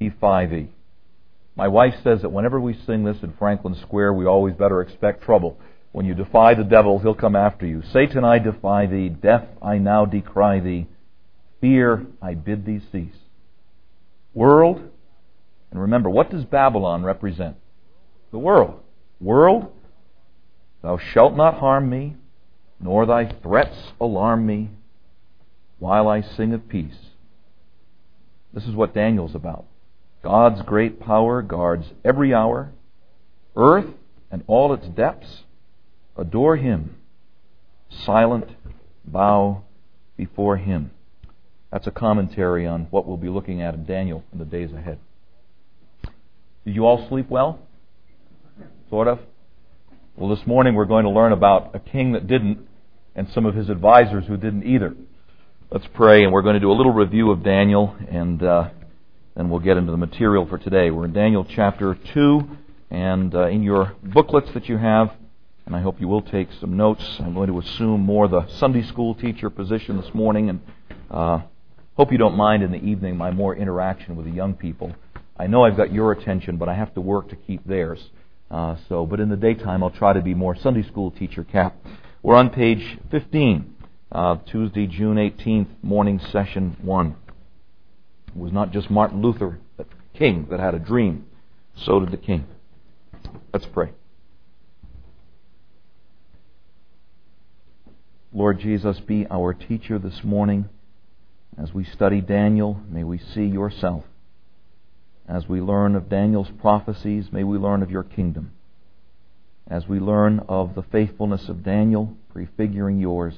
defy thee. My wife says that whenever we sing this in Franklin Square, we always better expect trouble. When you defy the devil, he'll come after you. Satan, I defy thee. Death, I now decry thee. Fear, I bid thee cease. World, and remember, what does Babylon represent? The world. World, thou shalt not harm me, nor thy threats alarm me, while I sing of peace. This is what Daniel's about. God's great power guards every hour. Earth and all its depths adore Him. Silent, bow before Him. That's a commentary on what we'll be looking at in Daniel in the days ahead. Did you all sleep well? Sort of? Well, this morning we're going to learn about a king that didn't and some of his advisors who didn't either. Let's pray, and we're going to do a little review of Daniel, and uh, then we'll get into the material for today. We're in Daniel chapter 2, and uh, in your booklets that you have, and I hope you will take some notes. I'm going to assume more the Sunday school teacher position this morning, and uh, hope you don't mind in the evening my more interaction with the young people. I know I've got your attention, but I have to work to keep theirs. Uh, so, but in the daytime, I'll try to be more Sunday school teacher cap. We're on page 15 uh, Tuesday, June 18th, morning session 1. It was not just Martin Luther, the king, that had a dream. So did the king. Let's pray. Lord Jesus, be our teacher this morning. As we study Daniel, may we see yourself. As we learn of Daniel's prophecies, may we learn of your kingdom. As we learn of the faithfulness of Daniel, prefiguring yours,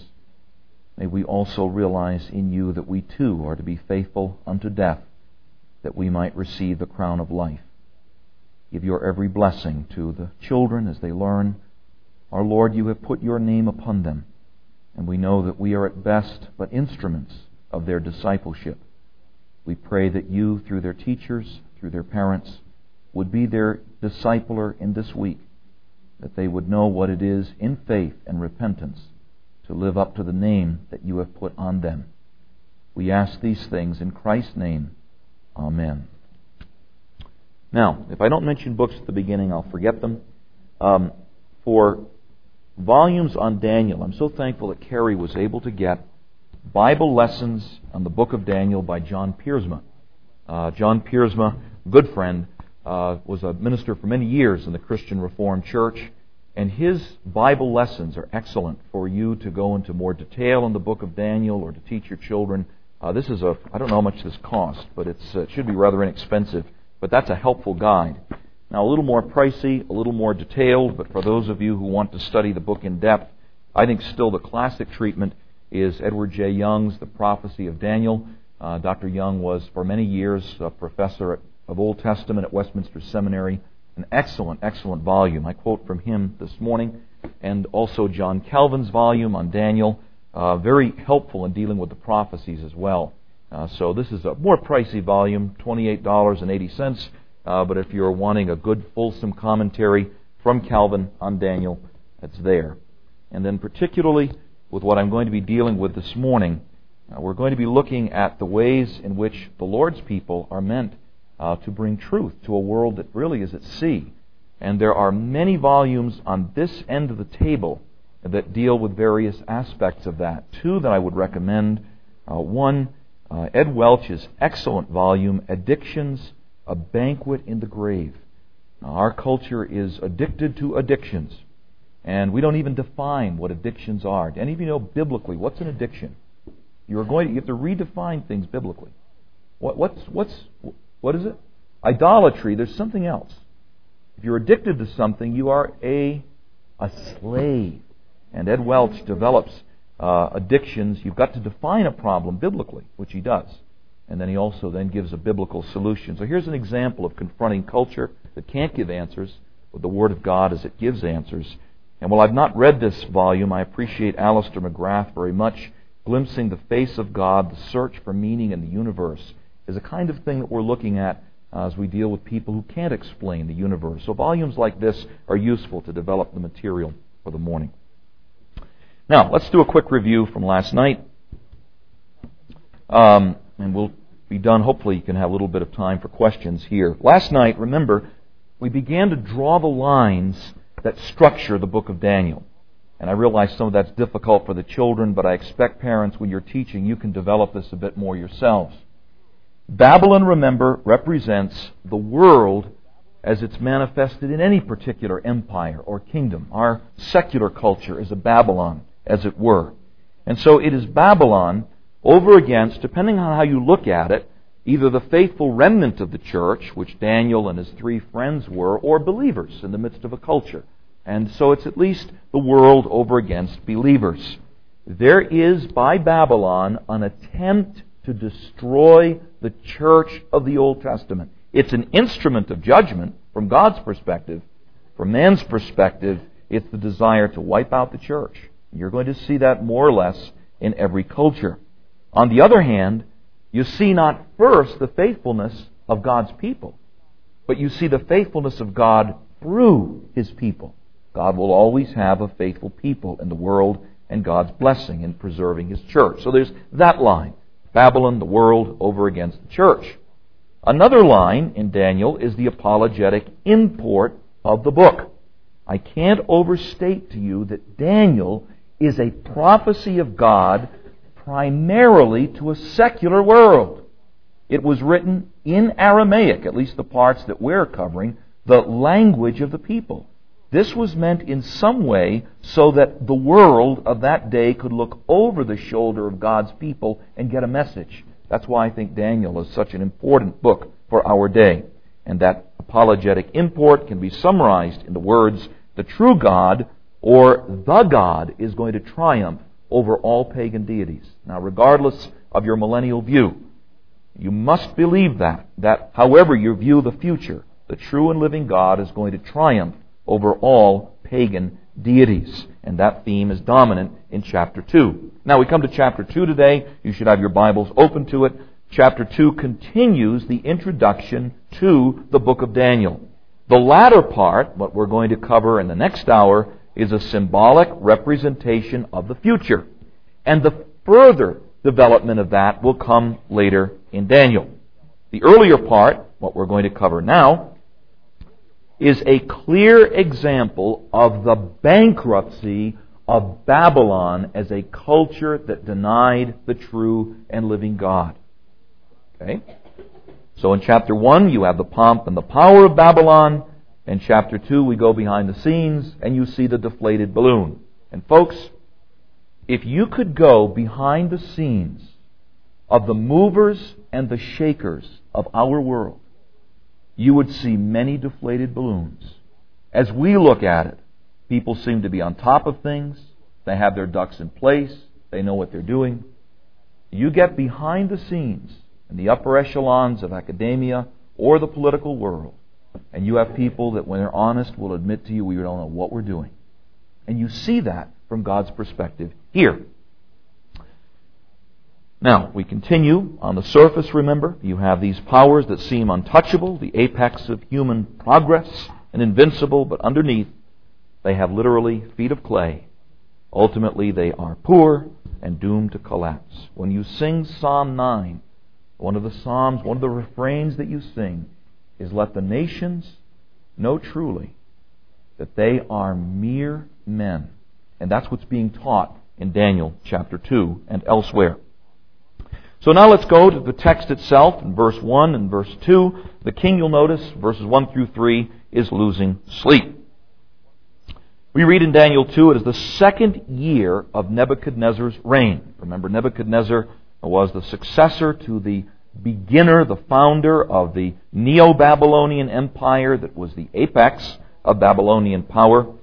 May we also realize in you that we too are to be faithful unto death, that we might receive the crown of life. Give your every blessing to the children as they learn. Our Lord, you have put your name upon them, and we know that we are at best but instruments of their discipleship. We pray that you, through their teachers, through their parents, would be their discipler in this week, that they would know what it is in faith and repentance to live up to the name that you have put on them. We ask these things in Christ's name. Amen. Now, if I don't mention books at the beginning, I'll forget them. Um, for volumes on Daniel, I'm so thankful that Carrie was able to get Bible lessons on the book of Daniel by John Piersma. Uh, John Piersma, good friend, uh, was a minister for many years in the Christian Reformed Church and his Bible lessons are excellent for you to go into more detail in the book of Daniel or to teach your children. Uh, this is a, I don't know how much this costs, but uh, it should be rather inexpensive. But that's a helpful guide. Now, a little more pricey, a little more detailed, but for those of you who want to study the book in depth, I think still the classic treatment is Edward J. Young's The Prophecy of Daniel. Uh, Dr. Young was, for many years, a professor of Old Testament at Westminster Seminary an excellent, excellent volume. I quote from him this morning, and also John Calvin's volume on Daniel. Uh, very helpful in dealing with the prophecies as well. Uh, so this is a more pricey volume, $28.80. Uh, but if you're wanting a good, fulsome commentary from Calvin on Daniel, it's there. And then, particularly with what I'm going to be dealing with this morning, uh, we're going to be looking at the ways in which the Lord's people are meant uh, to bring truth to a world that really is at sea. And there are many volumes on this end of the table that deal with various aspects of that. Two that I would recommend. Uh, one, uh, Ed Welch's excellent volume, Addictions, A Banquet in the Grave. Now, our culture is addicted to addictions. And we don't even define what addictions are. Do any of you know biblically what's an addiction? You're going to, you have to redefine things biblically. What, what's, what's, what is it? Idolatry. There's something else. If you're addicted to something, you are a, a slave. And Ed Welch develops uh, addictions. You've got to define a problem biblically, which he does. And then he also then gives a biblical solution. So here's an example of confronting culture that can't give answers with the Word of God as it gives answers. And while I've not read this volume, I appreciate Alister McGrath very much, glimpsing the face of God, the search for meaning in the universe is a kind of thing that we're looking at as we deal with people who can't explain the universe. So volumes like this are useful to develop the material for the morning. Now, let's do a quick review from last night. Um, and we'll be done. Hopefully, you can have a little bit of time for questions here. Last night, remember, we began to draw the lines that structure the book of Daniel. And I realize some of that's difficult for the children, but I expect parents, when you're teaching, you can develop this a bit more yourselves. Babylon, remember, represents the world as it's manifested in any particular empire or kingdom. Our secular culture is a Babylon, as it were. And so it is Babylon over against, depending on how you look at it, either the faithful remnant of the church, which Daniel and his three friends were, or believers in the midst of a culture. And so it's at least the world over against believers. There is, by Babylon, an attempt to destroy the church of the Old Testament. It's an instrument of judgment from God's perspective. From man's perspective, it's the desire to wipe out the church. You're going to see that more or less in every culture. On the other hand, you see not first the faithfulness of God's people, but you see the faithfulness of God through His people. God will always have a faithful people in the world and God's blessing in preserving His church. So there's that line. Babylon, the world, over against the church. Another line in Daniel is the apologetic import of the book. I can't overstate to you that Daniel is a prophecy of God primarily to a secular world. It was written in Aramaic, at least the parts that we're covering, the language of the people. This was meant in some way so that the world of that day could look over the shoulder of God's people and get a message. That's why I think Daniel is such an important book for our day. And that apologetic import can be summarized in the words, the true God or the God is going to triumph over all pagan deities. Now, regardless of your millennial view, you must believe that, that however you view the future, the true and living God is going to triumph over all pagan deities. And that theme is dominant in chapter 2. Now we come to chapter 2 today. You should have your Bibles open to it. Chapter 2 continues the introduction to the book of Daniel. The latter part, what we're going to cover in the next hour, is a symbolic representation of the future. And the further development of that will come later in Daniel. The earlier part, what we're going to cover now, is a clear example of the bankruptcy of Babylon as a culture that denied the true and living God. Okay? So in chapter 1, you have the pomp and the power of Babylon. In chapter 2, we go behind the scenes and you see the deflated balloon. And folks, if you could go behind the scenes of the movers and the shakers of our world, you would see many deflated balloons. As we look at it, people seem to be on top of things. They have their ducks in place. They know what they're doing. You get behind the scenes in the upper echelons of academia or the political world, and you have people that, when they're honest, will admit to you, we don't know what we're doing. And you see that from God's perspective here. Now, we continue. On the surface, remember, you have these powers that seem untouchable, the apex of human progress, and invincible, but underneath, they have literally feet of clay. Ultimately, they are poor and doomed to collapse. When you sing Psalm 9, one of the Psalms, one of the refrains that you sing is, Let the nations know truly that they are mere men. And that's what's being taught in Daniel chapter 2 and elsewhere. So now let's go to the text itself in verse 1 and verse 2. The king, you'll notice, verses 1 through 3, is losing sleep. We read in Daniel 2, it is the second year of Nebuchadnezzar's reign. Remember, Nebuchadnezzar was the successor to the beginner, the founder of the Neo Babylonian Empire that was the apex of Babylonian power.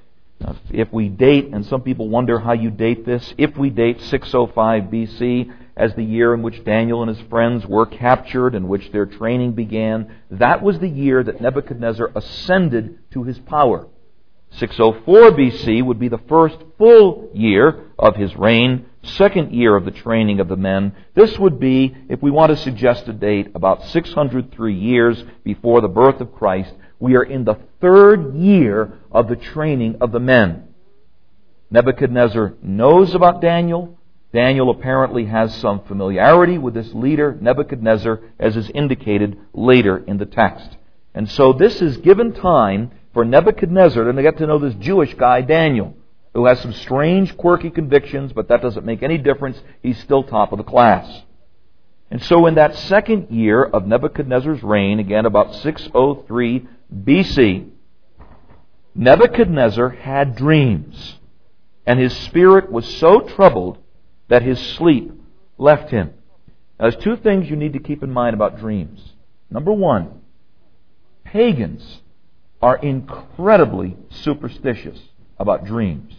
If we date, and some people wonder how you date this, if we date 605 BC, as the year in which Daniel and his friends were captured, in which their training began. That was the year that Nebuchadnezzar ascended to his power. 604 BC would be the first full year of his reign, second year of the training of the men. This would be, if we want to suggest a date, about 603 years before the birth of Christ. We are in the third year of the training of the men. Nebuchadnezzar knows about Daniel Daniel apparently has some familiarity with this leader, Nebuchadnezzar, as is indicated later in the text. And so this is given time for Nebuchadnezzar to get to know this Jewish guy, Daniel, who has some strange, quirky convictions, but that doesn't make any difference. He's still top of the class. And so in that second year of Nebuchadnezzar's reign, again about 603 BC, Nebuchadnezzar had dreams, and his spirit was so troubled that his sleep left him. Now, there's two things you need to keep in mind about dreams. Number one, pagans are incredibly superstitious about dreams.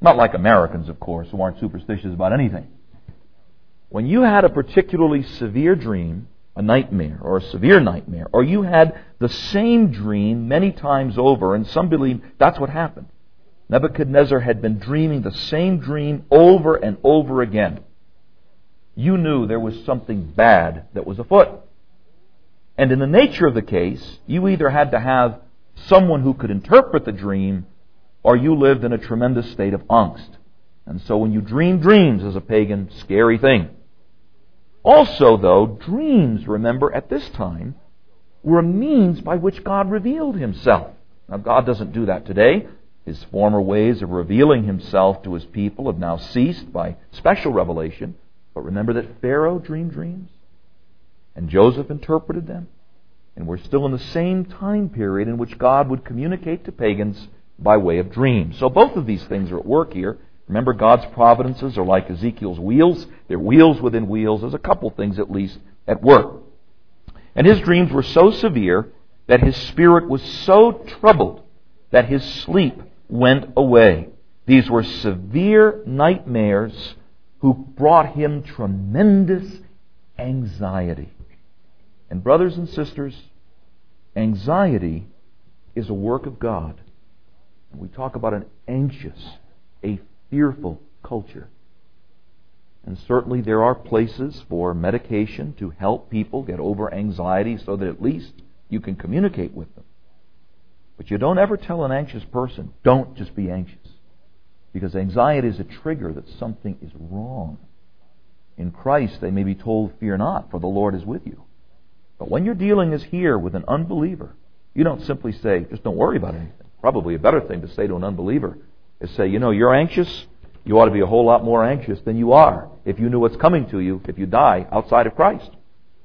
Not like Americans, of course, who aren't superstitious about anything. When you had a particularly severe dream, a nightmare or a severe nightmare, or you had the same dream many times over, and some believe that's what happened. Nebuchadnezzar had been dreaming the same dream over and over again. You knew there was something bad that was afoot. And in the nature of the case, you either had to have someone who could interpret the dream, or you lived in a tremendous state of angst. And so when you dream dreams as a pagan, scary thing. Also, though, dreams, remember, at this time, were a means by which God revealed himself. Now, God doesn't do that today. His former ways of revealing himself to his people have now ceased by special revelation. But remember that Pharaoh dreamed dreams, and Joseph interpreted them. And we're still in the same time period in which God would communicate to pagans by way of dreams. So both of these things are at work here. Remember, God's providences are like Ezekiel's wheels. They're wheels within wheels. There's a couple things at least at work. And his dreams were so severe that his spirit was so troubled that his sleep went away. These were severe nightmares who brought him tremendous anxiety. And, brothers and sisters, anxiety is a work of God. We talk about an anxious, a fearful culture. And certainly there are places for medication to help people get over anxiety so that at least you can communicate with them. But you don't ever tell an anxious person, don't just be anxious. Because anxiety is a trigger that something is wrong. In Christ, they may be told, Fear not, for the Lord is with you. But when you're dealing as here with an unbeliever, you don't simply say, just don't worry about anything. Probably a better thing to say to an unbeliever is say, you know, you're anxious. You ought to be a whole lot more anxious than you are if you knew what's coming to you if you die outside of Christ.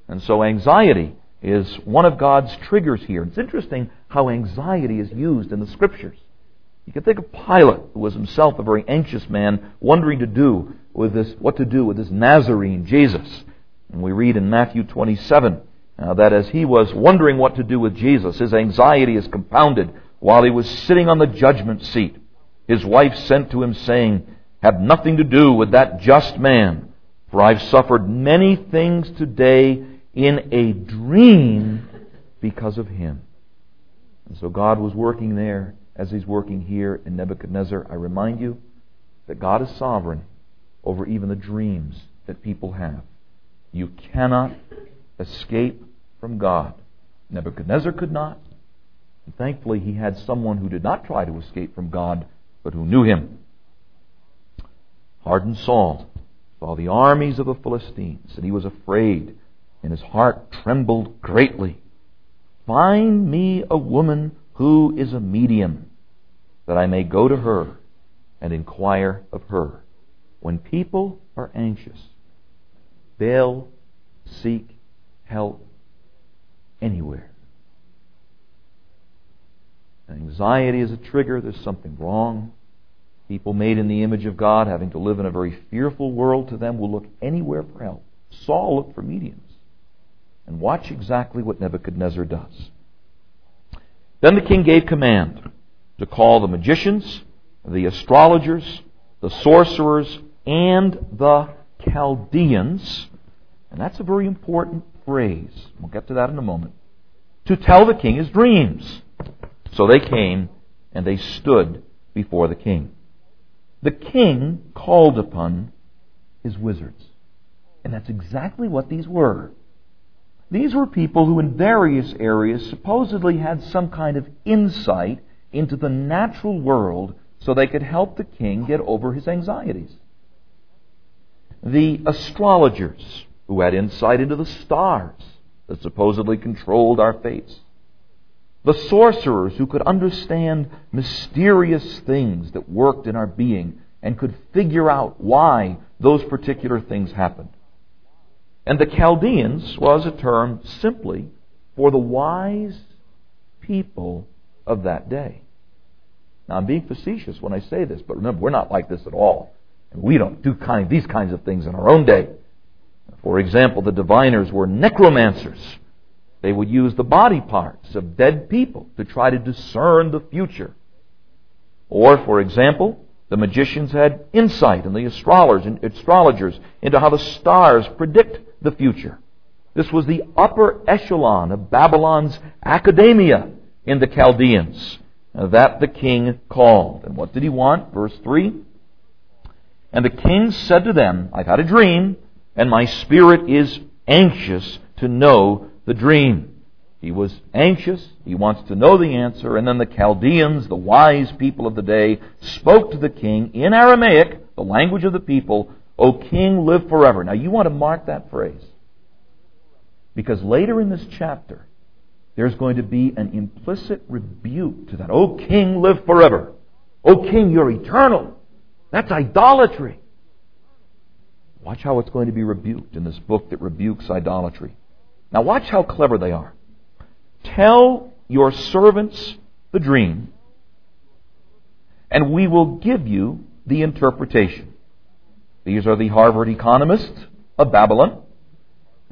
And so anxiety is one of God's triggers here. It's interesting how anxiety is used in the scriptures. You can think of Pilate, who was himself a very anxious man, wondering to do with this, what to do with this Nazarene, Jesus. And we read in Matthew 27 uh, that as he was wondering what to do with Jesus, his anxiety is compounded while he was sitting on the judgment seat. His wife sent to him saying, Have nothing to do with that just man, for I've suffered many things today in a dream because of him. And so God was working there as He's working here in Nebuchadnezzar. I remind you that God is sovereign over even the dreams that people have. You cannot escape from God. Nebuchadnezzar could not. And thankfully, he had someone who did not try to escape from God, but who knew him. Hardened Saul saw the armies of the Philistines, and he was afraid, and his heart trembled greatly. Find me a woman who is a medium, that I may go to her and inquire of her. When people are anxious, they'll seek help anywhere. Anxiety is a trigger, there's something wrong. People made in the image of God, having to live in a very fearful world to them, will look anywhere for help. Saul looked for mediums. And watch exactly what Nebuchadnezzar does. Then the king gave command to call the magicians, the astrologers, the sorcerers, and the Chaldeans. And that's a very important phrase. We'll get to that in a moment. To tell the king his dreams. So they came and they stood before the king. The king called upon his wizards. And that's exactly what these were. These were people who, in various areas, supposedly had some kind of insight into the natural world so they could help the king get over his anxieties. the astrologers who had insight into the stars that supposedly controlled our fates, the sorcerers who could understand mysterious things that worked in our being and could figure out why those particular things happened. And the Chaldeans was a term simply for the wise people of that day. Now, I'm being facetious when I say this, but remember, we're not like this at all. And we don't do kind, these kinds of things in our own day. For example, the diviners were necromancers. They would use the body parts of dead people to try to discern the future. Or, for example, the magicians had insight, and the astrologers into how the stars predict the future. This was the upper echelon of Babylon's academia in the Chaldeans uh, that the king called. And what did he want? Verse 3 And the king said to them, I've had a dream, and my spirit is anxious to know the dream. He was anxious. He wants to know the answer. And then the Chaldeans, the wise people of the day, spoke to the king in Aramaic, the language of the people, O king, live forever. Now you want to mark that phrase. Because later in this chapter, there's going to be an implicit rebuke to that. O king, live forever. O king, you're eternal. That's idolatry. Watch how it's going to be rebuked in this book that rebukes idolatry. Now watch how clever they are. Tell your servants the dream, and we will give you the interpretation. These are the Harvard economists of Babylon.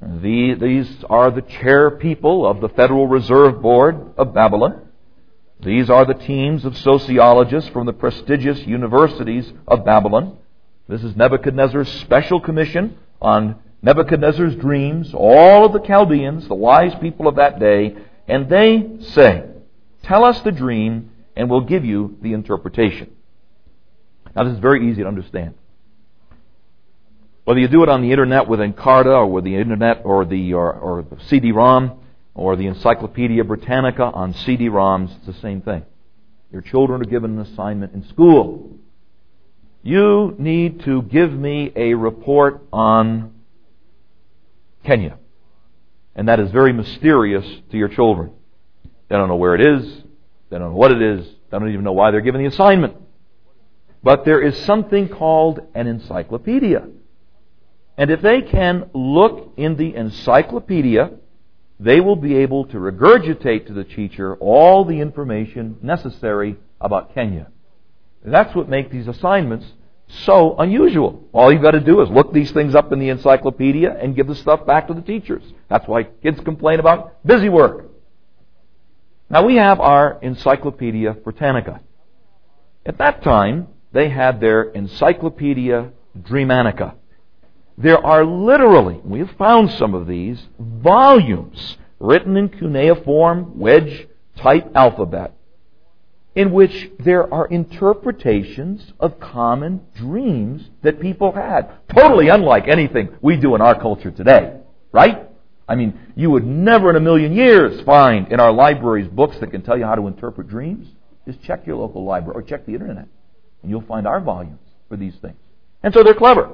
The, these are the chair people of the Federal Reserve Board of Babylon. These are the teams of sociologists from the prestigious universities of Babylon. This is Nebuchadnezzar's special commission on Nebuchadnezzar's dreams, all of the Chaldeans, the wise people of that day, and they say, Tell us the dream, and we'll give you the interpretation. Now, this is very easy to understand. Whether you do it on the internet with Encarta, or with the internet, or the or, or CD-ROM, or the Encyclopedia Britannica on CD-ROMs, it's the same thing. Your children are given an assignment in school. You need to give me a report on Kenya. And that is very mysterious to your children. They don't know where it is. They don't know what it is. They don't even know why they're given the assignment. But there is something called an encyclopedia. And if they can look in the encyclopedia, they will be able to regurgitate to the teacher all the information necessary about Kenya. That's what makes these assignments so unusual. All you've got to do is look these things up in the encyclopedia and give the stuff back to the teachers. That's why kids complain about busy work. Now we have our Encyclopedia Britannica. At that time, they had their Encyclopedia Dreamanica. There are literally, we have found some of these, volumes written in cuneiform, wedge type alphabet in which there are interpretations of common dreams that people had. Totally unlike anything we do in our culture today. Right? I mean, you would never in a million years find in our libraries books that can tell you how to interpret dreams. Just check your local library or check the internet and you'll find our volumes for these things. And so they're clever.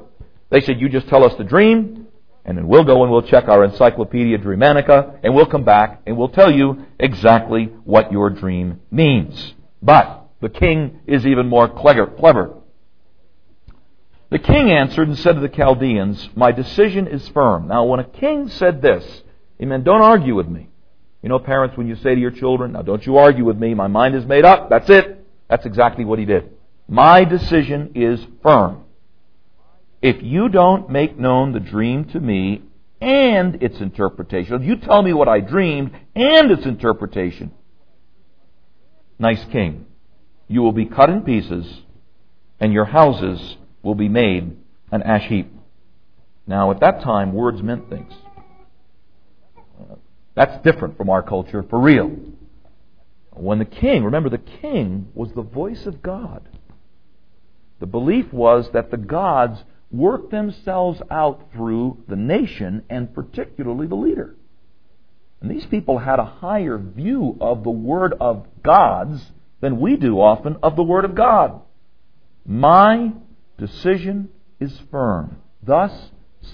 They said, you just tell us the dream and then we'll go and we'll check our Encyclopedia Dreamanica and we'll come back and we'll tell you exactly what your dream means. But the king is even more clever. The king answered and said to the Chaldeans, My decision is firm. Now, when a king said this, amen, don't argue with me. You know, parents, when you say to your children, Now, don't you argue with me, my mind is made up, that's it. That's exactly what he did. My decision is firm. If you don't make known the dream to me and its interpretation, you tell me what I dreamed and its interpretation, nice king, you will be cut in pieces, and your houses will be made an ash heap. Now, at that time, words meant things. That's different from our culture for real. When the king, remember, the king was the voice of God. The belief was that the gods worked themselves out through the nation and particularly the leader. And these people had a higher view of the Word of God's than we do often of the Word of God. My decision is firm. Thus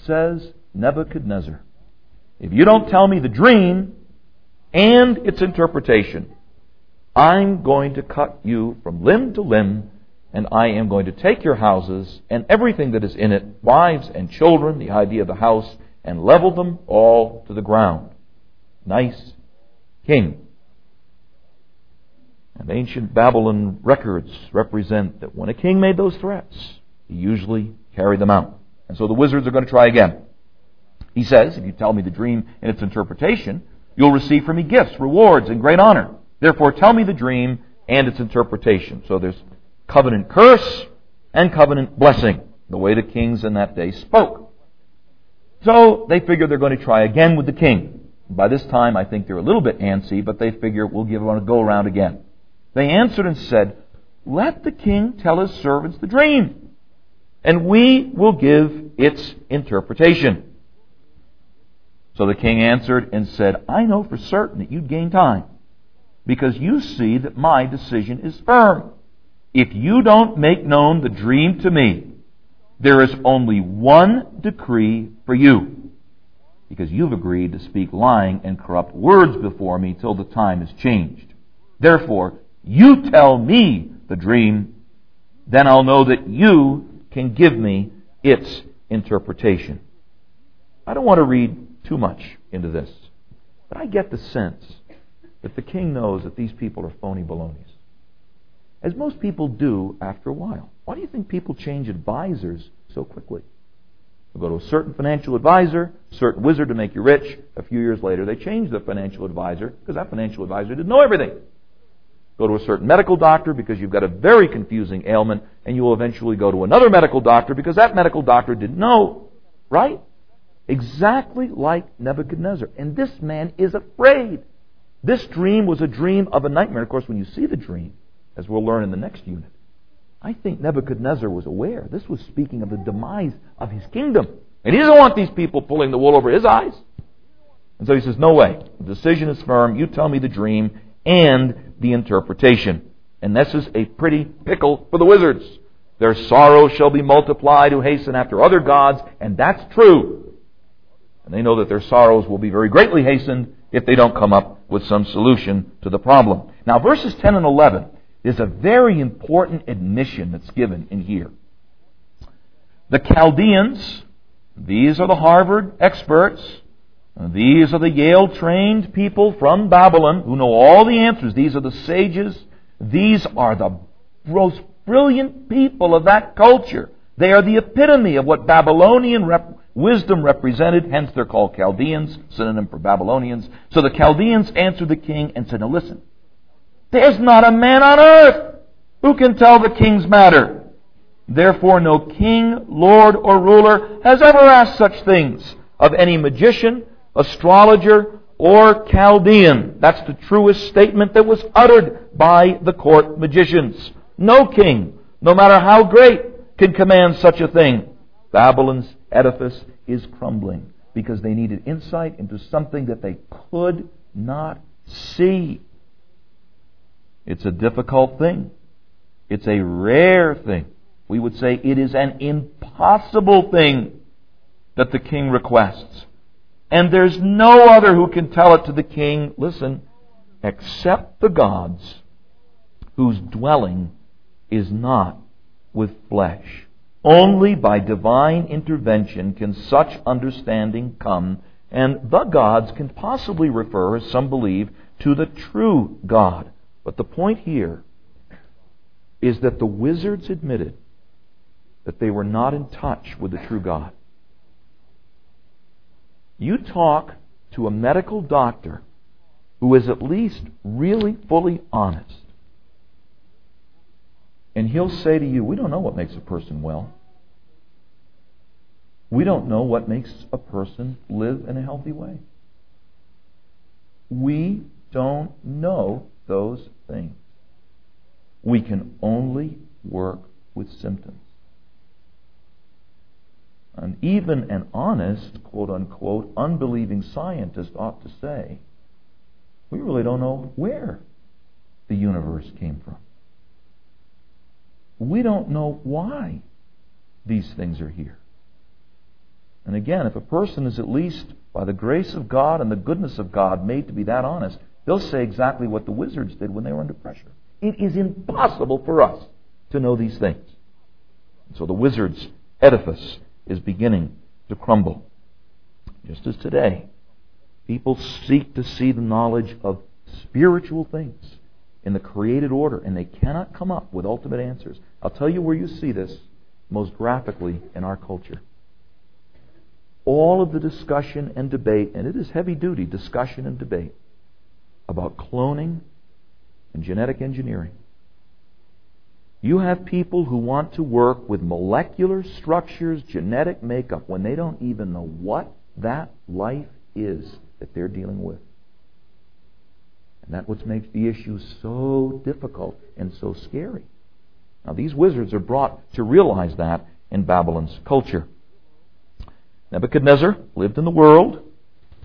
says Nebuchadnezzar, if you don't tell me the dream and its interpretation, I'm going to cut you from limb to limb, and I am going to take your houses and everything that is in it, wives and children, the idea of the house, and level them all to the ground. Nice king. And ancient Babylon records represent that when a king made those threats, he usually carried them out. And so the wizards are going to try again. He says, if you tell me the dream and its interpretation, you'll receive from me gifts, rewards, and great honor. Therefore, tell me the dream and its interpretation. So there's covenant curse and covenant blessing, the way the kings in that day spoke. So they figure they're going to try again with the king. By this time, I think they're a little bit antsy, but they figure we'll give it a go around again. They answered and said, Let the king tell his servants the dream, and we will give its interpretation. So the king answered and said, I know for certain that you'd gain time, because you see that my decision is firm. If you don't make known the dream to me, there is only one decree for you, because you've agreed to speak lying and corrupt words before me till the time is changed. Therefore, you tell me the dream, then I'll know that you can give me its interpretation. I don't want to read too much into this, but I get the sense that the king knows that these people are phony balonies. As most people do after a while. Why do you think people change advisors so quickly? You go to a certain financial advisor, a certain wizard to make you rich. A few years later, they change the financial advisor because that financial advisor didn't know everything. Go to a certain medical doctor because you've got a very confusing ailment, and you will eventually go to another medical doctor because that medical doctor didn't know. Right? Exactly like Nebuchadnezzar. And this man is afraid. This dream was a dream of a nightmare. Of course, when you see the dream, as we'll learn in the next unit, I think Nebuchadnezzar was aware. This was speaking of the demise of his kingdom. And he doesn't want these people pulling the wool over his eyes. And so he says, No way. The decision is firm. You tell me the dream and the interpretation. And this is a pretty pickle for the wizards. Their sorrow shall be multiplied who hasten after other gods, and that's true. And they know that their sorrows will be very greatly hastened if they don't come up with some solution to the problem. Now, verses 10 and 11 is a very important admission that's given in here. The Chaldeans, these are the Harvard experts, these are the Yale trained people from Babylon who know all the answers. These are the sages. These are the most brilliant people of that culture. They are the epitome of what Babylonian rep- wisdom represented, hence they're called Chaldeans, synonym for Babylonians. So the Chaldeans answered the king and said, Now listen, there's not a man on earth who can tell the king's matter. Therefore, no king, lord, or ruler has ever asked such things of any magician astrologer, or Chaldean. That's the truest statement that was uttered by the court magicians. No king, no matter how great, can command such a thing. Babylon's edifice is crumbling because they needed insight into something that they could not see. It's a difficult thing. It's a rare thing. We would say it is an impossible thing that the king requests. And there's no other who can tell it to the king, listen, except the gods whose dwelling is not with flesh. Only by divine intervention can such understanding come, and the gods can possibly refer, as some believe, to the true God. But the point here is that the wizards admitted that they were not in touch with the true God. You talk to a medical doctor who is at least really fully honest, and he'll say to you, We don't know what makes a person well. We don't know what makes a person live in a healthy way. We don't know those things. We can only work with symptoms. And even an honest, quote unquote, unbelieving scientist ought to say, we really don't know where the universe came from. We don't know why these things are here. And again, if a person is at least, by the grace of God and the goodness of God, made to be that honest, they'll say exactly what the wizards did when they were under pressure. It is impossible for us to know these things. So the wizard's edifice is beginning to crumble. Just as today, people seek to see the knowledge of spiritual things in the created order, and they cannot come up with ultimate answers. I'll tell you where you see this most graphically in our culture. All of the discussion and debate, and it is heavy duty discussion and debate, about cloning and genetic engineering. You have people who want to work with molecular structures, genetic makeup, when they don't even know what that life is that they're dealing with. And that's what makes the issue so difficult and so scary. Now, these wizards are brought to realize that in Babylon's culture. Nebuchadnezzar lived in the world.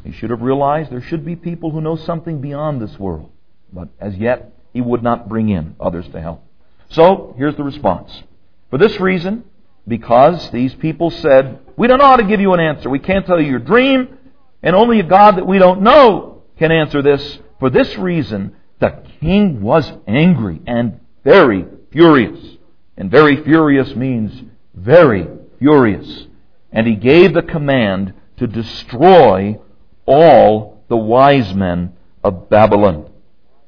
He should have realized there should be people who know something beyond this world. But as yet, he would not bring in others to help. So, here's the response. For this reason, because these people said, We don't know how to give you an answer. We can't tell you your dream, and only a God that we don't know can answer this. For this reason, the king was angry and very furious. And very furious means very furious. And he gave the command to destroy all the wise men of Babylon.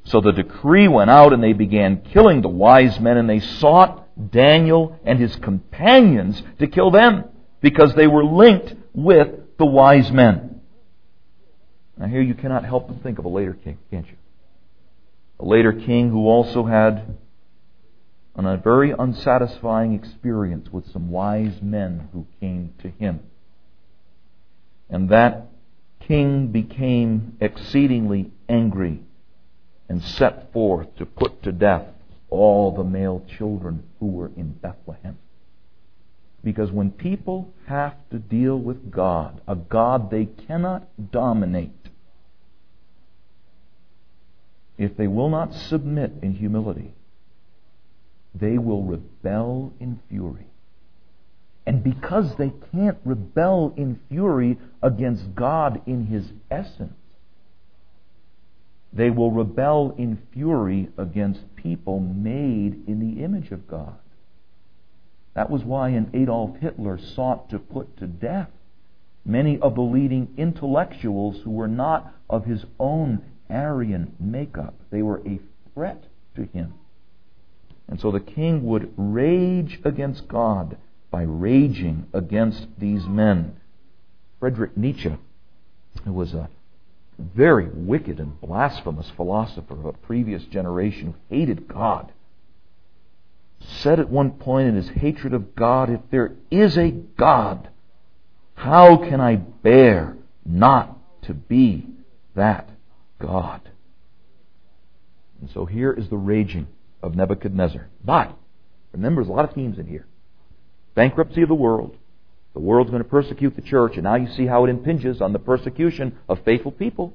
So the decree went out and they began killing the wise men and they sought Daniel and his companions to kill them because they were linked with the wise men. Now here you cannot help but think of a later king, can't you? A later king who also had a very unsatisfying experience with some wise men who came to him. And that king became exceedingly angry and set forth to put to death all the male children who were in Bethlehem. Because when people have to deal with God, a God they cannot dominate, if they will not submit in humility, they will rebel in fury. And because they can't rebel in fury against God in His essence, they will rebel in fury against people made in the image of God. That was why an Adolf Hitler sought to put to death many of the leading intellectuals who were not of his own Aryan makeup. They were a threat to him. And so the king would rage against God by raging against these men. Friedrich Nietzsche, who was a very wicked and blasphemous philosopher of a previous generation who hated God, said at one point in his hatred of God, If there is a God, how can I bear not to be that God? And so here is the raging of Nebuchadnezzar. But, remember, there's a lot of themes in here. Bankruptcy of the world. The world's going to persecute the church, and now you see how it impinges on the persecution of faithful people.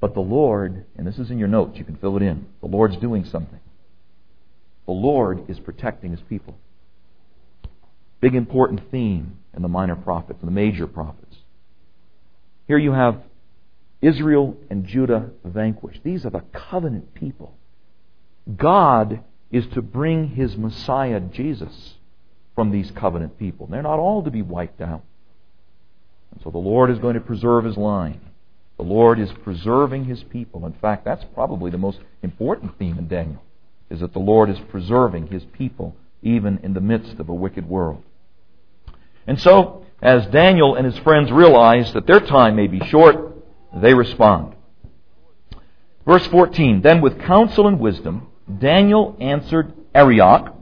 But the Lord, and this is in your notes, you can fill it in. The Lord's doing something. The Lord is protecting His people. Big important theme in the minor prophets and the major prophets. Here you have Israel and Judah vanquished. These are the covenant people. God is to bring his Messiah, Jesus, from these covenant people. They're not all to be wiped out. And so the Lord is going to preserve his line. The Lord is preserving his people. In fact, that's probably the most important theme in Daniel, is that the Lord is preserving his people even in the midst of a wicked world. And so, as Daniel and his friends realize that their time may be short, they respond. Verse 14 Then with counsel and wisdom, Daniel answered Arioch,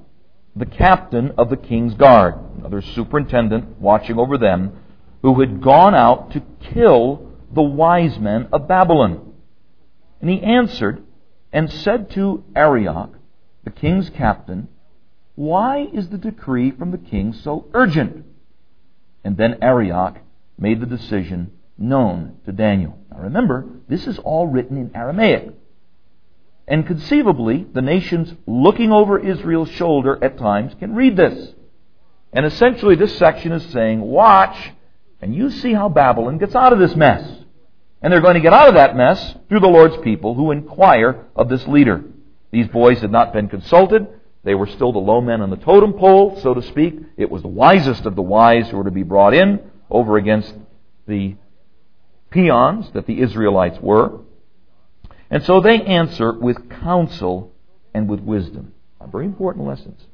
the captain of the king's guard, another superintendent watching over them, who had gone out to kill the wise men of Babylon. And he answered and said to Arioch, the king's captain, Why is the decree from the king so urgent? And then Arioch made the decision known to Daniel. Now remember, this is all written in Aramaic. And conceivably, the nations looking over Israel's shoulder at times can read this. And essentially, this section is saying, watch, and you see how Babylon gets out of this mess. And they're going to get out of that mess through the Lord's people who inquire of this leader. These boys had not been consulted. They were still the low men on the totem pole, so to speak. It was the wisest of the wise who were to be brought in over against the peons that the Israelites were. And so they answer with counsel and with wisdom. Very important lessons.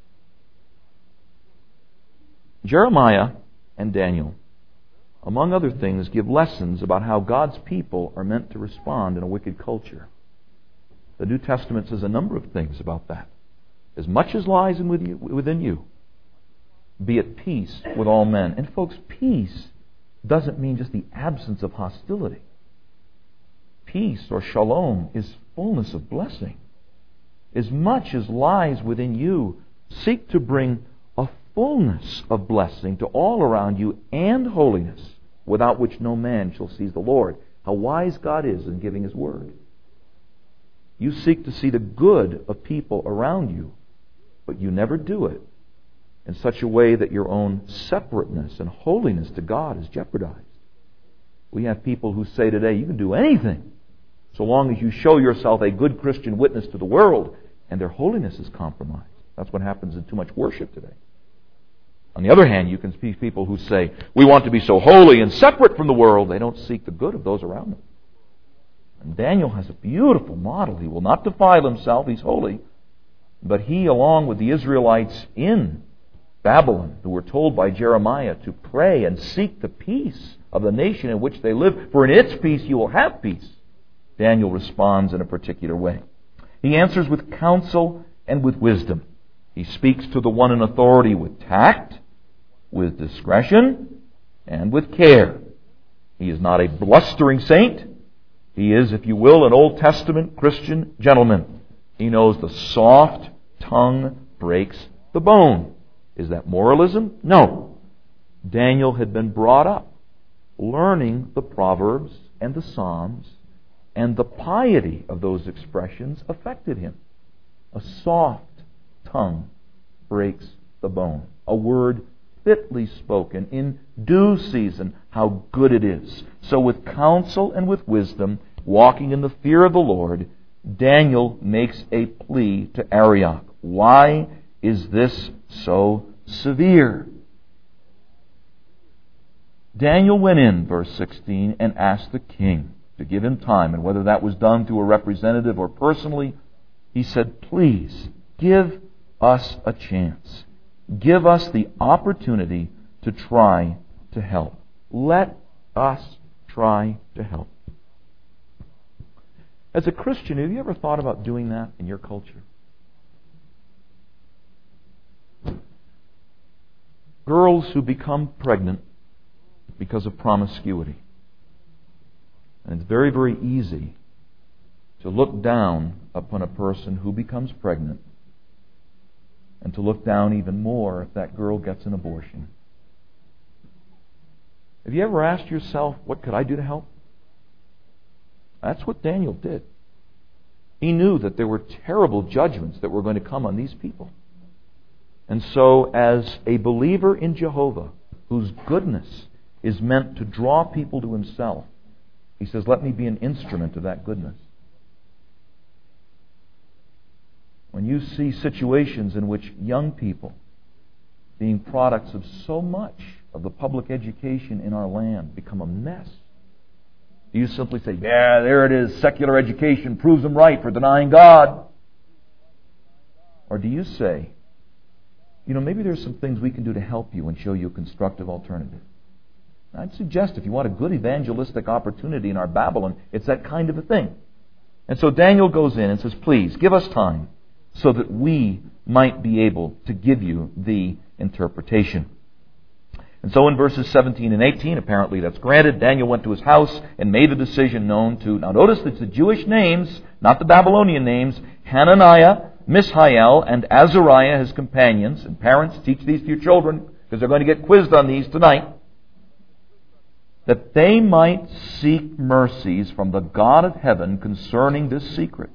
Jeremiah and Daniel, among other things, give lessons about how God's people are meant to respond in a wicked culture. The New Testament says a number of things about that. As much as lies within you, be at peace with all men. And folks, peace doesn't mean just the absence of hostility. Peace or shalom is fullness of blessing. As much as lies within you, seek to bring a fullness of blessing to all around you and holiness, without which no man shall see the Lord. How wise God is in giving His word. You seek to see the good of people around you, but you never do it in such a way that your own separateness and holiness to God is jeopardized. We have people who say today, you can do anything so long as you show yourself a good Christian witness to the world, and their holiness is compromised. That's what happens in too much worship today. On the other hand, you can see people who say, we want to be so holy and separate from the world, they don't seek the good of those around them. And Daniel has a beautiful model. He will not defile himself, he's holy. But he, along with the Israelites in Babylon, who were told by Jeremiah to pray and seek the peace of the nation in which they live, for in its peace you will have peace. Daniel responds in a particular way. He answers with counsel and with wisdom. He speaks to the one in authority with tact, with discretion, and with care. He is not a blustering saint. He is, if you will, an Old Testament Christian gentleman. He knows the soft tongue breaks the bone. Is that moralism? No. Daniel had been brought up learning the Proverbs and the Psalms, and the piety of those expressions affected him. A soft tongue breaks the bone. A word fitly spoken in due season, how good it is. So, with counsel and with wisdom, walking in the fear of the Lord, Daniel makes a plea to Arioch. Why is this so severe? Daniel went in, verse 16, and asked the king to give him time. And whether that was done through a representative or personally, he said, Please, give us a chance. Give us the opportunity to try to help. Let us try to help. As a Christian, have you ever thought about doing that in your culture? Girls who become pregnant because of promiscuity. And it's very, very easy to look down upon a person who becomes pregnant and to look down even more if that girl gets an abortion. Have you ever asked yourself, what could I do to help? That's what Daniel did. He knew that there were terrible judgments that were going to come on these people. And so, as a believer in Jehovah, whose goodness is meant to draw people to himself, he says, Let me be an instrument of that goodness. When you see situations in which young people, being products of so much of the public education in our land, become a mess, do you simply say, Yeah, there it is, secular education proves them right for denying God? Or do you say, you know, maybe there's some things we can do to help you and show you a constructive alternative? I'd suggest if you want a good evangelistic opportunity in our Babylon, it's that kind of a thing. And so Daniel goes in and says, Please, give us time so that we might be able to give you the interpretation. And so in verses 17 and 18, apparently that's granted. Daniel went to his house and made a decision known to, now notice it's the Jewish names, not the Babylonian names, Hananiah, Mishael, and Azariah, his companions. And parents, teach these to your children, because they're going to get quizzed on these tonight. That they might seek mercies from the God of heaven concerning this secret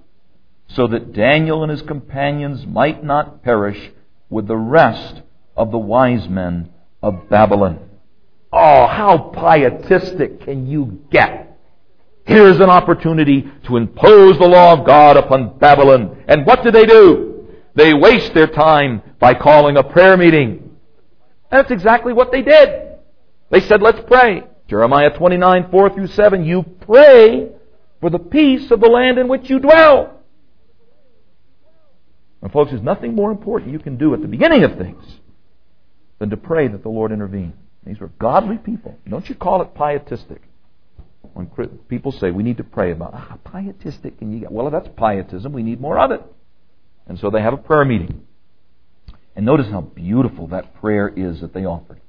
so that Daniel and his companions might not perish with the rest of the wise men of Babylon. Oh, how pietistic can you get? Here's an opportunity to impose the law of God upon Babylon. And what do they do? They waste their time by calling a prayer meeting. That's exactly what they did. They said, let's pray. Jeremiah 29, 4 through 7, you pray for the peace of the land in which you dwell. And folks, there's nothing more important you can do at the beginning of things than to pray that the Lord intervene. These were godly people. Don't you call it pietistic. When people say we need to pray about ah, pietistic, and you get well, that's pietism, we need more of it. And so they have a prayer meeting. And notice how beautiful that prayer is that they offered.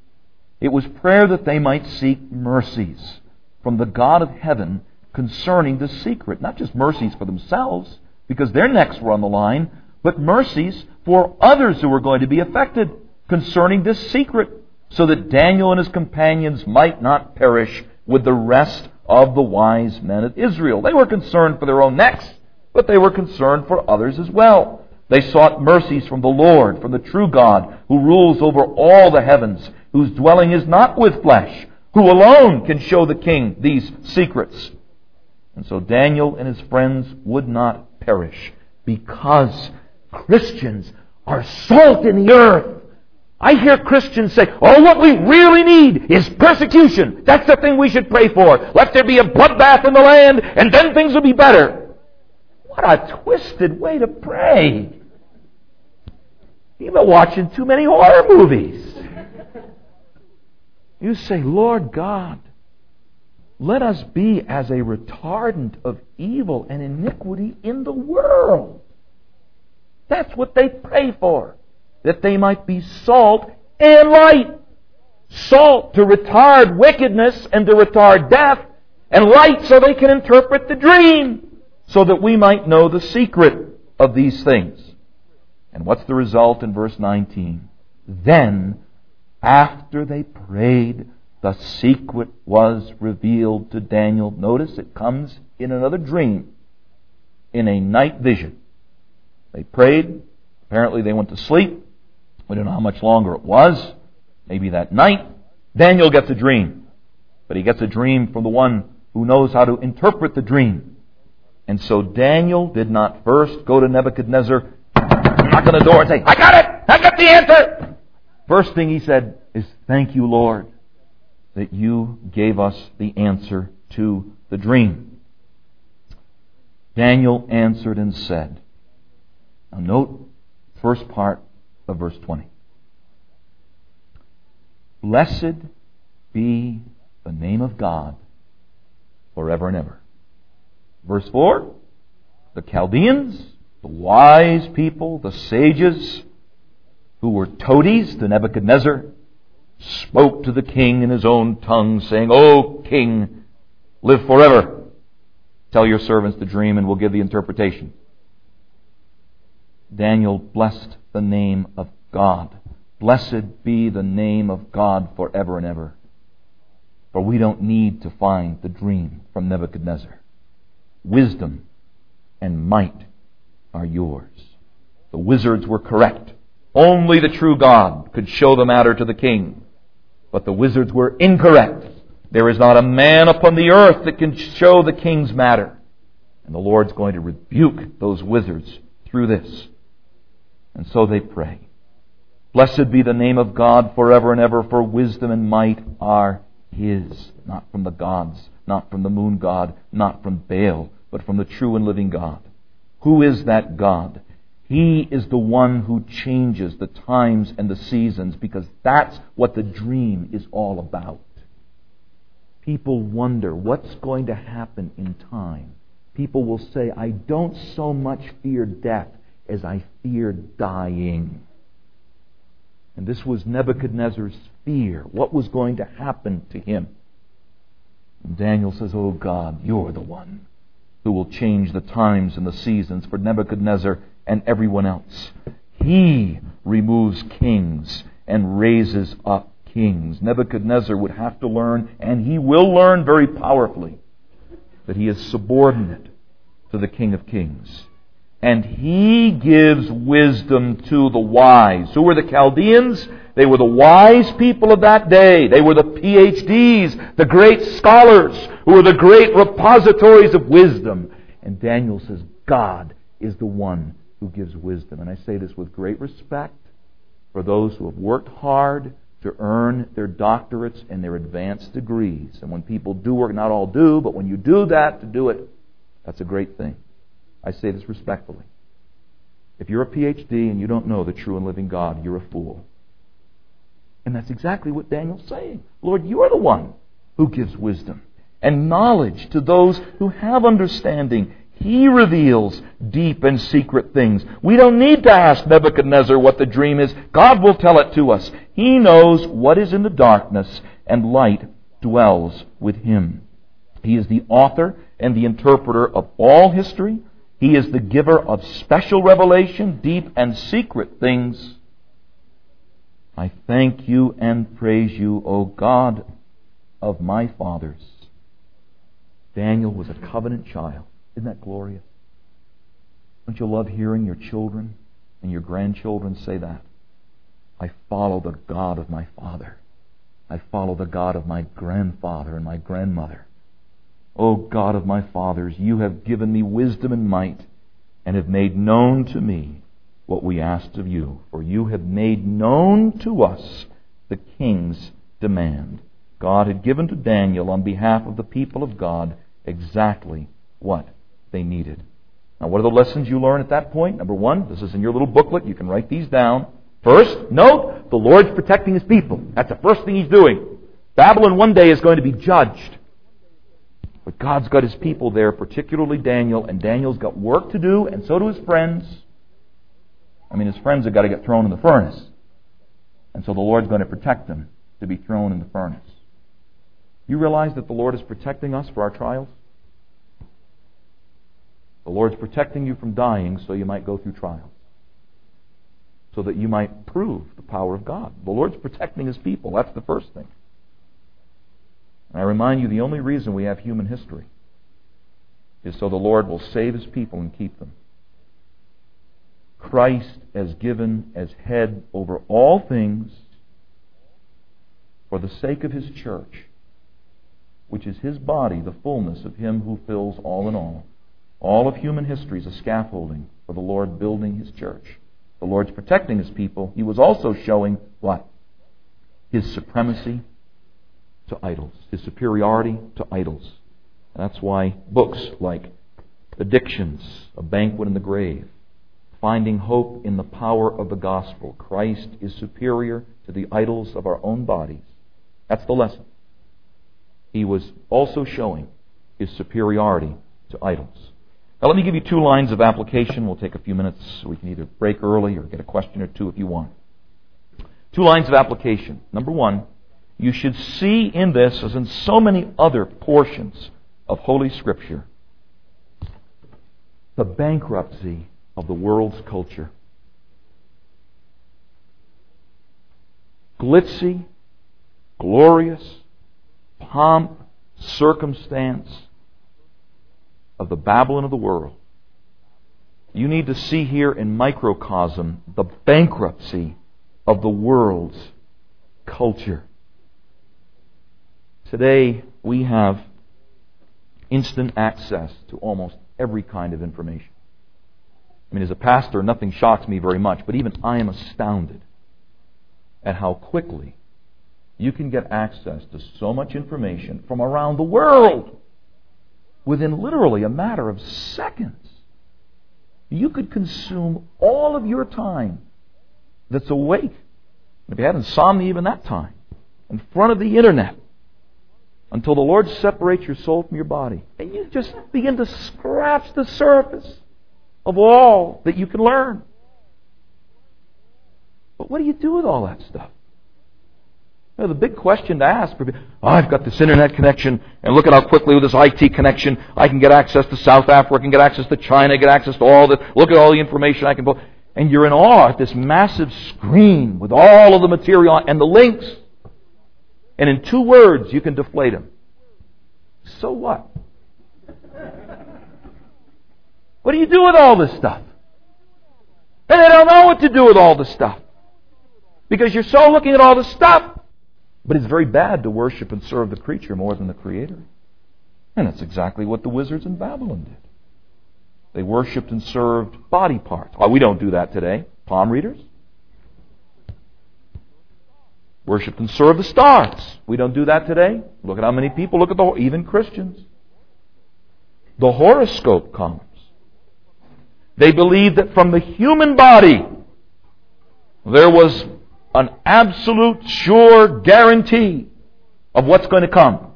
It was prayer that they might seek mercies from the God of heaven concerning the secret. Not just mercies for themselves, because their necks were on the line, but mercies for others who were going to be affected concerning this secret, so that Daniel and his companions might not perish with the rest of the wise men of Israel. They were concerned for their own necks, but they were concerned for others as well. They sought mercies from the Lord, from the true God, who rules over all the heavens, whose dwelling is not with flesh, who alone can show the king these secrets. And so Daniel and his friends would not perish because Christians are salt in the earth. I hear Christians say, oh, what we really need is persecution. That's the thing we should pray for. Let there be a bloodbath in the land, and then things will be better. What a twisted way to pray. You've been watching too many horror movies. You say, Lord God, let us be as a retardant of evil and iniquity in the world. That's what they pray for. That they might be salt and light. Salt to retard wickedness and to retard death, and light so they can interpret the dream, so that we might know the secret of these things. And what's the result in verse 19? Then, after they prayed, the secret was revealed to Daniel. Notice it comes in another dream, in a night vision. They prayed. Apparently, they went to sleep. We don't know how much longer it was. Maybe that night. Daniel gets a dream. But he gets a dream from the one who knows how to interpret the dream. And so Daniel did not first go to Nebuchadnezzar, knock on the door, and say, I got it! I got the answer! First thing he said is, Thank you, Lord, that you gave us the answer to the dream. Daniel answered and said, now note first part of verse 20. Blessed be the name of God forever and ever. Verse 4 The Chaldeans, the wise people, the sages, who were toadies to Nebuchadnezzar, spoke to the king in his own tongue, saying, O king, live forever. Tell your servants the dream, and we'll give the interpretation. Daniel blessed the name of God. Blessed be the name of God forever and ever. For we don't need to find the dream from Nebuchadnezzar. Wisdom and might are yours. The wizards were correct. Only the true God could show the matter to the king. But the wizards were incorrect. There is not a man upon the earth that can show the king's matter. And the Lord's going to rebuke those wizards through this. And so they pray. Blessed be the name of God forever and ever, for wisdom and might are His, not from the gods, not from the moon god, not from Baal, but from the true and living God. Who is that God? He is the one who changes the times and the seasons because that's what the dream is all about. People wonder what's going to happen in time. People will say, I don't so much fear death as I fear dying. And this was Nebuchadnezzar's fear. What was going to happen to him? And Daniel says, Oh God, you're the one who will change the times and the seasons for Nebuchadnezzar and everyone else. He removes kings and raises up kings. Nebuchadnezzar would have to learn, and he will learn very powerfully, that he is subordinate to the King of Kings and he gives wisdom to the wise. Who were the Chaldeans? They were the wise people of that day. They were the PhDs, the great scholars, who were the great repositories of wisdom. And Daniel says, God is the one who gives wisdom. And I say this with great respect for those who have worked hard to earn their doctorates and their advanced degrees. And when people do work, not all do, but when you do that, to do it, that's a great thing. I say this respectfully. If you're a PhD and you don't know the true and living God, you're a fool. And that's exactly what Daniel's saying. Lord, you are the one who gives wisdom and knowledge to those who have understanding. He reveals deep and secret things. We don't need to ask Nebuchadnezzar what the dream is. God will tell it to us. He knows what is in the darkness, and light dwells with him. He is the author and the interpreter of all history. He is the giver of special revelation, deep and secret things. I thank you and praise you, O God of my fathers. Daniel was a covenant child. Isn't that glorious? Don't you love hearing your children and your grandchildren say that? I follow the God of my father. I follow the God of my grandfather and my grandmother. O God of my fathers, you have given me wisdom and might, and have made known to me what we asked of you. For you have made known to us the king's demand. God had given to Daniel on behalf of the people of God exactly what they needed. Now, what are the lessons you learn at that point? Number one, this is in your little booklet. You can write these down. First, note the Lord's protecting his people. That's the first thing he's doing. Babylon one day is going to be judged. But God's got his people there, particularly Daniel, and Daniel's got work to do, and so do his friends. I mean, his friends have got to get thrown in the furnace. And so the Lord's going to protect them to be thrown in the furnace. You realize that the Lord is protecting us for our trials? The Lord's protecting you from dying so you might go through trials. So that you might prove the power of God. The Lord's protecting His people. That's the first thing. And I remind you the only reason we have human history is so the Lord will save His people and keep them. Christ as given as head over all things for the sake of His church, which is His body, the fullness of Him who fills all in all. All of human history is a scaffolding for the Lord building His church. The Lord's protecting His people. He was also showing what? His supremacy to idols, His superiority to idols. That's why books like Addictions, A Banquet in the Grave, Finding Hope in the Power of the Gospel, Christ is superior to the idols of our own bodies. That's the lesson. He was also showing his superiority to idols. Now, let me give you two lines of application. We'll take a few minutes. We can either break early or get a question or two if you want. Two lines of application. Number one, you should see in this, as in so many other portions of Holy Scripture, the bankruptcy of the world's culture. Glitzy, glorious, pomp, circumstance, of the Babylon of the world. You need to see here in microcosm the bankruptcy of the world's culture. Today, we have instant access to almost every kind of information. I mean, as a pastor, nothing shocks me very much, but even I am astounded at how quickly you can get access to so much information from around the world within literally a matter of seconds. You could consume all of your time that's awake, if you had insomnia even that time, in front of the internet until the Lord separates your soul from your body. And you just begin to scratch the surface of all that you can learn. But what do you do with all that stuff? Know, the big question to ask oh, I've got this internet connection, and look at how quickly with this IT connection I can get access to South Africa, can get access to China, get access to all the, look at all the information I can pull. And you're in awe at this massive screen with all of the material and the links. And in two words, you can deflate them. So what? What do you do with all this stuff? And they don't know what to do with all this stuff. Because you're so looking at all the stuff. But it's very bad to worship and serve the creature more than the Creator. And that's exactly what the wizards in Babylon did. They worshipped and served body parts. We don't do that today. Palm readers? Worshipped and served the stars. We don't do that today. Look at how many people look at the even Christians. The horoscope comes. They believed that from the human body there was an absolute sure guarantee of what's going to come.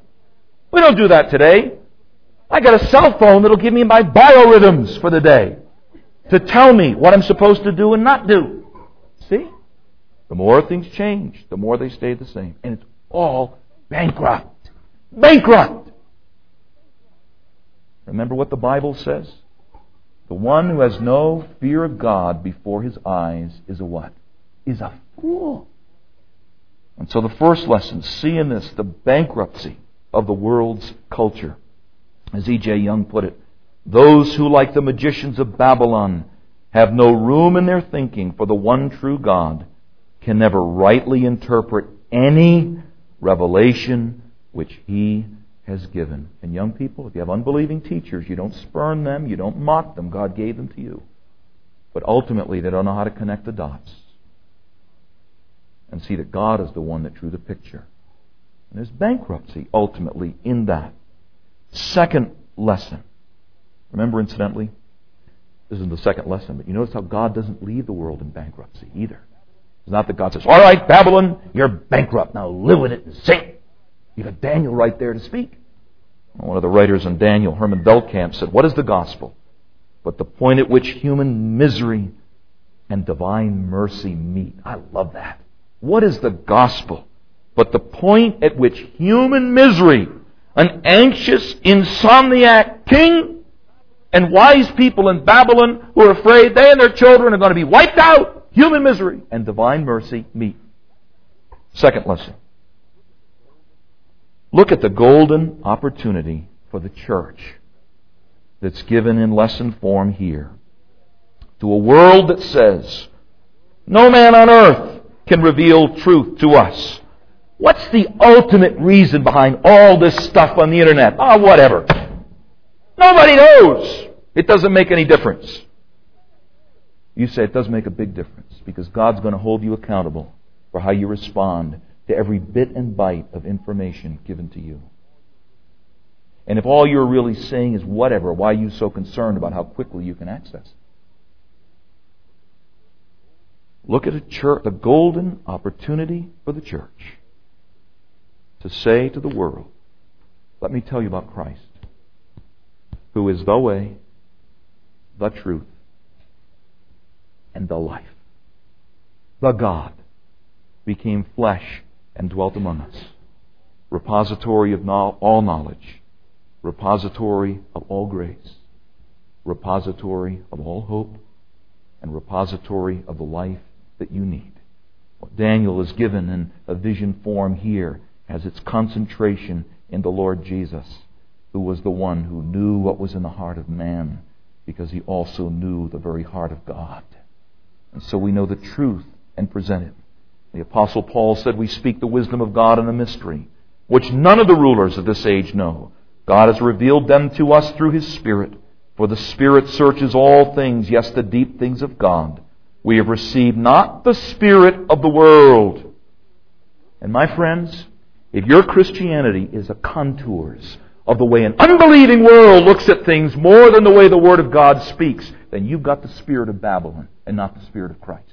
We don't do that today. I got a cell phone that'll give me my biorhythms for the day to tell me what I'm supposed to do and not do. See? The more things change, the more they stay the same. And it's all bankrupt. Bankrupt! Remember what the Bible says? The one who has no fear of God before his eyes is a what? Is a fool. And so the first lesson, see in this the bankruptcy of the world's culture. As E.J. Young put it, those who, like the magicians of Babylon, have no room in their thinking for the one true God, can never rightly interpret any revelation which He has given. And young people, if you have unbelieving teachers, you don't spurn them, you don't mock them. God gave them to you. But ultimately, they don't know how to connect the dots and see that God is the one that drew the picture. And there's bankruptcy ultimately in that. Second lesson. Remember, incidentally, this is the second lesson, but you notice how God doesn't leave the world in bankruptcy either. It's not that God says, All right, Babylon, you're bankrupt. Now live with it and sing. You got Daniel right there to speak. One of the writers on Daniel, Herman Veldkamp, said, What is the gospel? But the point at which human misery and divine mercy meet. I love that. What is the gospel? But the point at which human misery, an anxious, insomniac king, and wise people in Babylon who are afraid they and their children are going to be wiped out, human misery and divine mercy meet. Second lesson. Look at the golden opportunity for the church that's given in lesson form here. To a world that says, no man on earth can reveal truth to us. What's the ultimate reason behind all this stuff on the internet? Ah, oh, whatever. Nobody knows. It doesn't make any difference. You say it does make a big difference because God's going to hold you accountable for how you respond to every bit and byte of information given to you. And if all you're really saying is whatever, why are you so concerned about how quickly you can access it? Look at a church, the golden opportunity for the church to say to the world, let me tell you about Christ, who is the way, the truth, and the life. The God became flesh and dwelt among us. Repository of all knowledge, repository of all grace, repository of all hope, and repository of the life that you need. What Daniel is given in a vision form here has its concentration in the Lord Jesus, who was the one who knew what was in the heart of man because he also knew the very heart of God. And so we know the truth and present it. The Apostle Paul said, We speak the wisdom of God in a mystery, which none of the rulers of this age know. God has revealed them to us through His Spirit. For the Spirit searches all things, yes, the deep things of God. We have received not the Spirit of the world. And my friends, if your Christianity is a contours of the way an unbelieving world looks at things more than the way the Word of God speaks, then you've got the spirit of Babylon and not the spirit of Christ.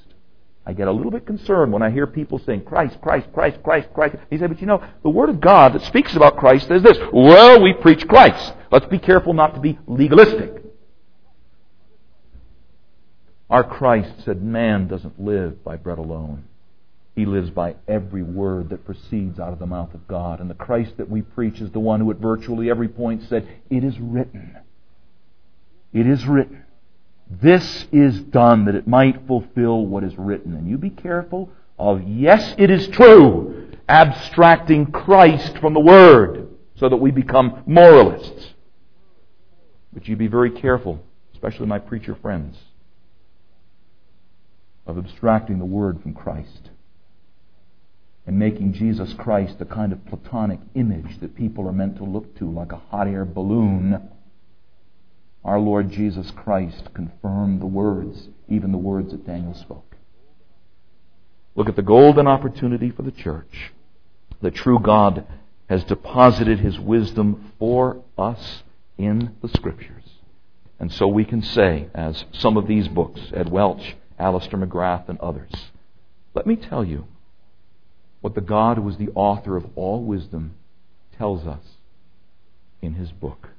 I get a little bit concerned when I hear people saying Christ, Christ, Christ, Christ, Christ. He said, but you know, the Word of God that speaks about Christ says this. Well, we preach Christ. Let's be careful not to be legalistic. Our Christ said, man doesn't live by bread alone. He lives by every word that proceeds out of the mouth of God. And the Christ that we preach is the one who at virtually every point said, It is written. It is written. This is done that it might fulfill what is written. And you be careful of, yes, it is true, abstracting Christ from the Word so that we become moralists. But you be very careful, especially my preacher friends, of abstracting the Word from Christ and making Jesus Christ the kind of platonic image that people are meant to look to like a hot air balloon. Our Lord Jesus Christ confirmed the words, even the words that Daniel spoke. Look at the golden opportunity for the church. The true God has deposited His wisdom for us in the Scriptures. And so we can say, as some of these books, Ed Welch, Alister McGrath, and others, let me tell you what the God who is the author of all wisdom tells us in His book.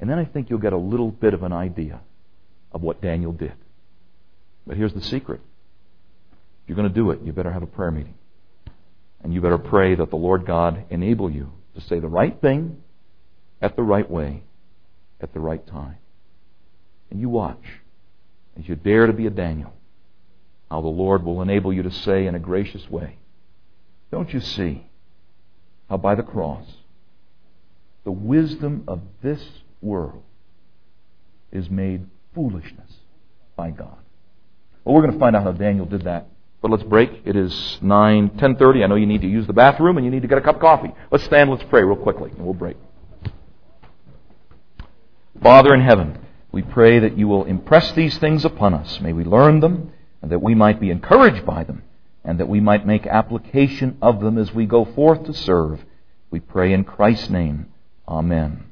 And then I think you'll get a little bit of an idea of what Daniel did. But here's the secret. If you're going to do it, you better have a prayer meeting. And you better pray that the Lord God enable you to say the right thing at the right way at the right time. And you watch as you dare to be a Daniel how the Lord will enable you to say in a gracious way, Don't you see how by the cross the wisdom of this world is made foolishness by God. Well, we're going to find out how Daniel did that. But let's break. It is 9, 10.30. I know you need to use the bathroom and you need to get a cup of coffee. Let's stand, let's pray real quickly, and we'll break. Father in heaven, we pray that you will impress these things upon us. May we learn them, and that we might be encouraged by them, and that we might make application of them as we go forth to serve. We pray in Christ's name. Amen.